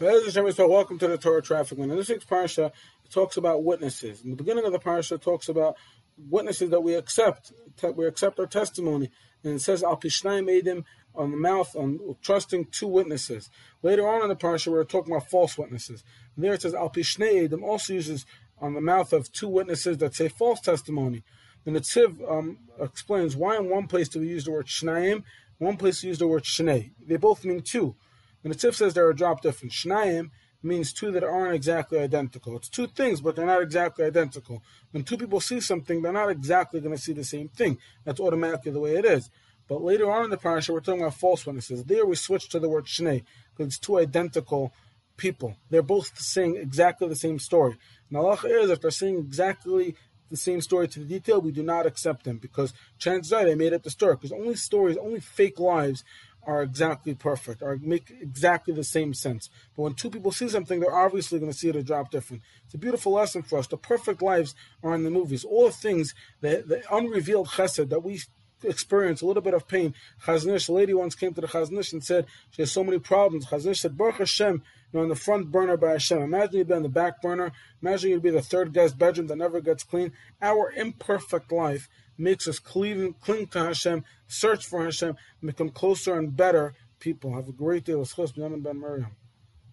Gentlemen, welcome to the Torah Traffic In this week's parsha, it talks about witnesses. In the beginning of the parsha, it talks about witnesses that we accept. We accept our testimony. And it says, Al Pishnayim Edim on the mouth, on trusting two witnesses. Later on in the parsha, we're talking about false witnesses. And there it says, Al Pishnei Edim also uses on the mouth of two witnesses that say false testimony. And the Tziv um, explains why in one place do we use the word Shnayim, one place we use the word Shnei. They both mean two. And the Tziv says they're a drop different. Shnayim means two that aren't exactly identical. It's two things, but they're not exactly identical. When two people see something, they're not exactly going to see the same thing. That's automatically the way it is. But later on in the parasha, we're talking about false witnesses. There we switch to the word shnei because it's two identical people. They're both saying exactly the same story. And Allah is, if they're saying exactly the same story to the detail, we do not accept them because chances are they made up the story. Because only stories, only fake lives are exactly perfect, or make exactly the same sense. But when two people see something, they're obviously going to see it a drop different. It's a beautiful lesson for us. The perfect lives are in the movies. All the things, the, the unrevealed chesed that we experience, a little bit of pain. Chazon Ish, a lady once came to the Chazon Ish and said she has so many problems. Chazon Ish said, Baruch Hashem, you're on the front burner by Hashem. Imagine you'd be on the back burner. Imagine you'd be the third guest bedroom that never gets clean. Our imperfect life makes us clean, cling to Hashem, search for Hashem, become closer and better people. Have a great day. Let's Ben Miriam.